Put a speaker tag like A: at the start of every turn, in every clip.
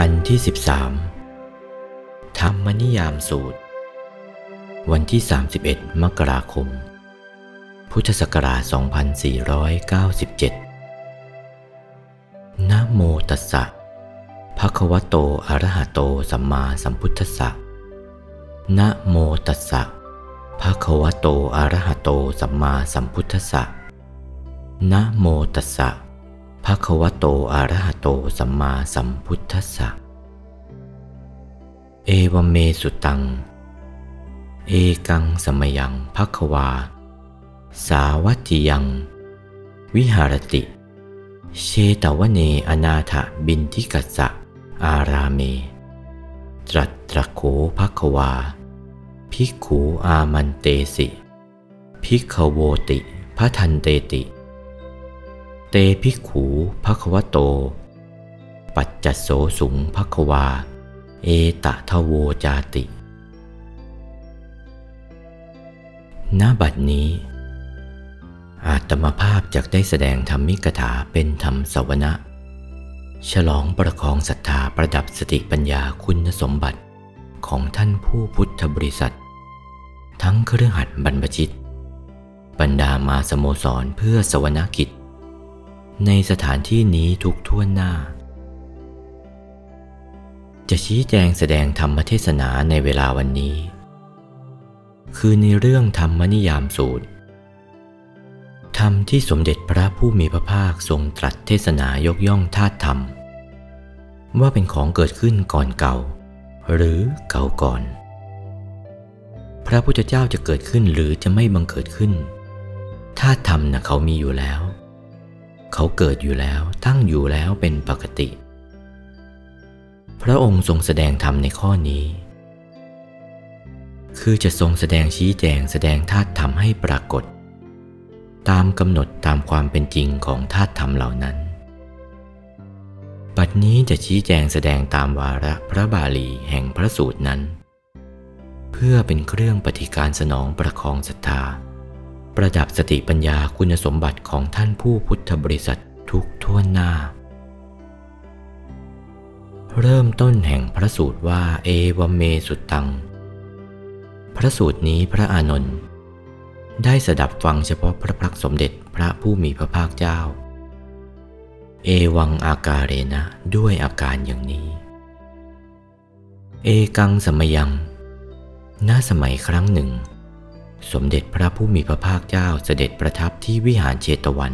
A: กันที่ 13 ธรรมนิยามสูตร วันที่ 31 มกราคม พุทธศักราช 2497นะโมตัสสะภะคะวะโตอะระหะโตสัมมาสัมพุทธัสสะนะโมตัสสะภะคะวะโตอะระหะโตสัมมาสัมพุทธัสสะนะโมตัสสะ ภะคะวะโตอะระหะโตสัมมาสัมพุทธัสสะ เอวเมสุตัง เอกังสมยังภะคะวา สาวัตติยัง วิหารติ เชตวเนอนาถบินทิกัสสะ อาราเม ตรัตตระโขภะคะวา ภิกขูอามันเตสิ ภิกขโวติพระทันเตติ เตภิกขูภควโต ปัจจโสสุงภควา เอตะทโวจาติ ณ บัดนี้ อาตมภาพจะได้แสดงธรรมิกถาเป็นธรรมสวนะ ฉลองประคองศรัทธาประดับสติปัญญาคุณสมบัติของท่านผู้พุทธบริษัท ทั้งเครือหัดบรรพชิต บรรดามาสโมสรเพื่อสวนกิจ ในสถานที่นี้ทุกท่วนหน้า จะชี้แจงแสดงธรรมเทศนาในเวลาวันนี้ คือในเรื่องธรรมนิยามสูตร ธรรมที่สมเด็จพระผู้มีพระภาคทรงตรัสเทศนายกย่องธาตุธรรม ว่าเป็นของเกิดขึ้นก่อนเก่า หรือเก่าก่อน พระพุทธเจ้าจะเกิดขึ้นหรือจะไม่บังเกิดขึ้นธาตุธรรมนะเขามีอยู่แล้ว เขาเกิดอยู่แล้วตั้งอยู่แล้วเป็นปกติ พระองค์ทรงแสดงธรรมในข้อนี้ คือจะทรงแสดงชี้แจงแสดงธาตุธรรมให้ปรากฏ ตามกำหนดตามความเป็นจริงของธาตุธรรมเหล่านั้น ปัจนี้จะชี้แจงแสดงตามวาระพระบาลีแห่งพระสูตรนั้น เพื่อเป็นเครื่องปฏิการสนองประคองศรัทธา ประดับสติปัญญาคุณสมบัติของท่านผู้พุทธบริษัททุกท่วนหน้า เริ่มต้นแห่งพระสูตรว่าเอวเมสุตัง พระสูตรนี้พระอานนท์ได้สดับฟังเฉพาะพระพักสมเด็จพระผู้มีพระภาคเจ้า เอวังอาการเรนะด้วยอาการอย่างนี้ เอกังสมยัง ณ สมัยครั้งหนึ่ง สมเด็จพระผู้มีพระภาคเจ้าเสด็จประทับที่วิหารเชตวัน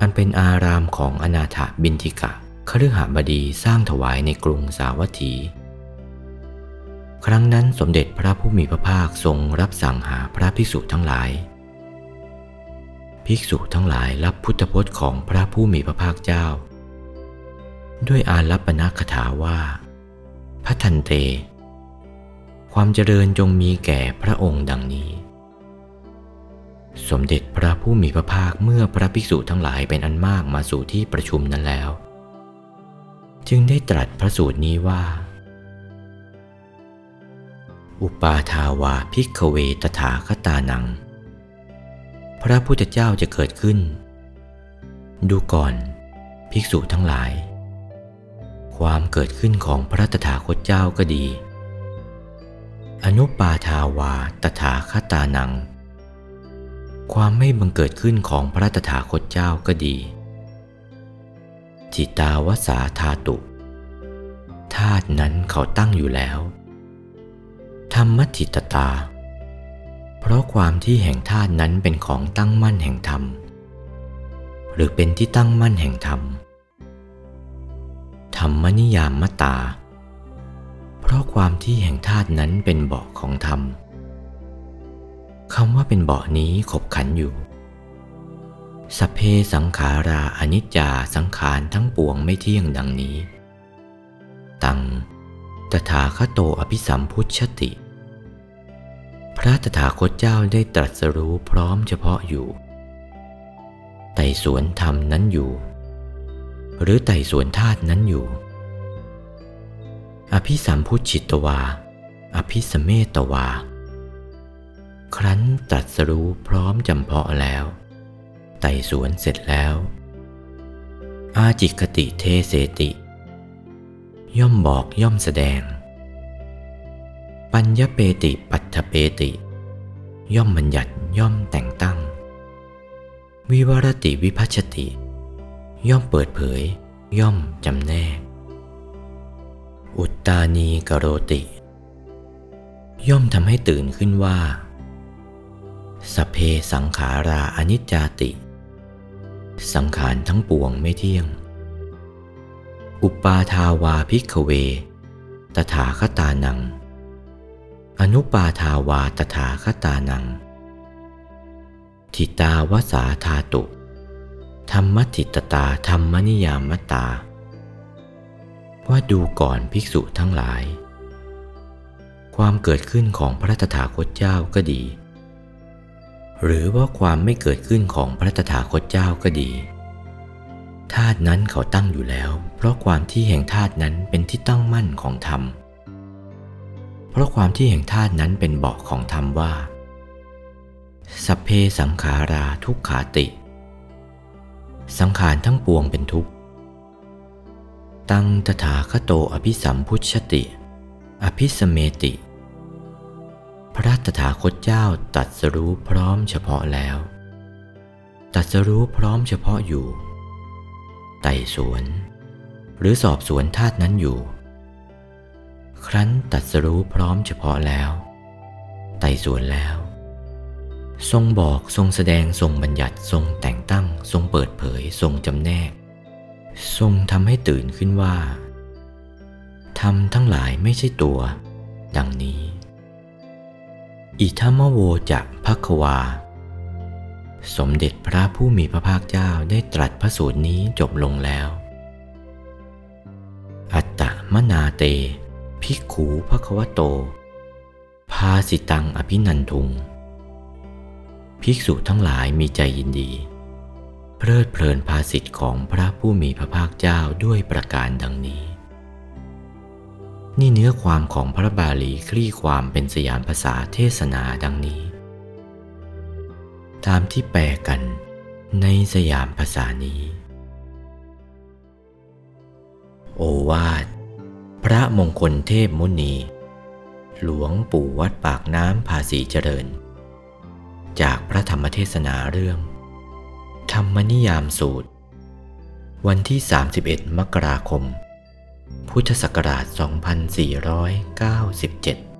A: อันเป็นอารามของอนาถบินทิกะคฤหบดีสร้างถวายในกรุงสาวัตถี ครั้งนั้นสมเด็จพระผู้มีพระภาคทรงรับสั่งหาพระภิกษุทั้งหลาย ภิกษุทั้งหลายรับพุทธพจน์ของพระผู้มีพระภาคเจ้า ด้วยอารัปนาคถาว่าพระทันเต ความเจริญจงมีแก่พระองค์ดังนี้ สมเด็จพระผู้มีพระภาคเมื่อพระภิกษุทั้งหลายเป็นอันมากมาสู่ที่ประชุมนั้นแล้ว จึงได้ตรัสพระสูตรนี้ว่า อุปาทาวาพิกเวตถาคตานัง พระพุทธเจ้าจะเกิดขึ้น ดูก่อน ภิกษุทั้งหลาย ความเกิดขึ้นของพระตถาคตเจ้าก็ดี อนุปาทาวาตถาคตานัง ความไม่บังเกิดขึ้นของพระตถาคตเจ้าก็ดี จิตาวสาธาตุธาตุนั้นเขาตั้งอยู่แล้ว ธรรมทิตตา เพราะความที่แห่งธาตุนั้นเป็นของตั้งมั่นแห่งธรรม หรือเป็นที่ตั้งมั่นแห่งธรรม ธรรมนิยามมตา เพราะความที่แห่งธาตุนั้นเป็นเบาะของธรรม คำว่าเป็นเบาะนี้ขบขันอยู่ สเพสังขาราอนิจจาสังขารทั้งปวงไม่เที่ยงดังนี้ ตัง ตถาคโตอภิสัมพุชติ พระตถาคตเจ้าได้ตรัสรู้พร้อมเฉพาะอยู่ ไต่สวนธรรมนั้นอยู่ หรือไต่สวนธาตุนั้นอยู่ อภิสัมพุชิตวา อภิสเมตวา ครั้นตัดสรู้พร้อมจำเพาะแล้ว ไต่สวนเสร็จแล้ว อาจิกติเทเสติ ย่อมบอกย่อมแสดง ปัญญเปติปัตถเปติ ย่อมบัญญัติย่อมแต่งตั้ง วิวรติวิพัชติ ย่อมเปิดเผย ย่อมจำแนก อุตตานีกโรติ ย่อมทำให้ตื่นขึ้นว่า สเพสังขาราอนิจจาติ สังขารทั้งปวงไม่เที่ยง อุปาทาวาพิกเว ตถาคตานัง อนุปาทาวาตถาคตานัง ทิตาวสาธาตุ ธรรมทิตตาธรรมนิยามตา ว่าดูก่อนภิกษุทั้งหลาย ความเกิดขึ้นของพระตถาคตเจ้าก็ดี หรือว่าความไม่เกิดขึ้นของพระตถาคตเจ้าก็ดีธาตุนั้นเขาตั้งอยู่แล้ว เพราะความที่แห่งธาตุนั้นเป็นที่ตั้งมั่นของธรรม เพราะความที่แห่งธาตุนั้นเป็นเบาะของธรรมว่า สัพเพสังขาราทุกขาติ สังขารทั้งปวงเป็นทุกข์ ตังตถาคโตอภิสัมพุชติ อภิสเมติ พระตถาคตเจ้าตัดสรู้พร้อมเฉพาะแล้ว ตัดสรู้พร้อมเฉพาะอยู่ ไต่สวน หรือสอบสวนธาตุนั้นอยู่ ครั้นตัดสรู้พร้อมเฉพาะแล้ว ไต่สวนแล้ว ทรงบอกทรงแสดงทรงบัญญัติทรงแต่งตั้ง ทรงเปิดเผยทรงจำแนก ทรงทำให้ตื่นขึ้นว่าธรรมทั้งหลายไม่ใช่ตัว ดังนี้ อิทัมโวจะพักวา สมเด็จพระผู้มีพระภาคเจ้าได้ตรัสพระสูตรนี้จบลงแล้ว อัตตมนาเต ภิกขูภควโต ภาสิตังอภินันทุง ภิกษุทั้งหลายมีใจยินดี เพลิดเพลินภาสิทธิ์ของพระผู้มีพระภาคเจ้าด้วยประการดังนี้ นี่เนื้อความของพระบาลีคลี่ความเป็นสยามภาษาเทศนาดังนี้ ตามที่แปลกันในสยามภาษานี้ โอวาท พระมงคลเทพมุนี หลวงปู่วัดปากน้ำภาษีเจริญ จากพระธรรมเทศนาเรื่อง ธรรมนิยามสูตร วันที่ 31 มกราคม พุทธศักราช 2497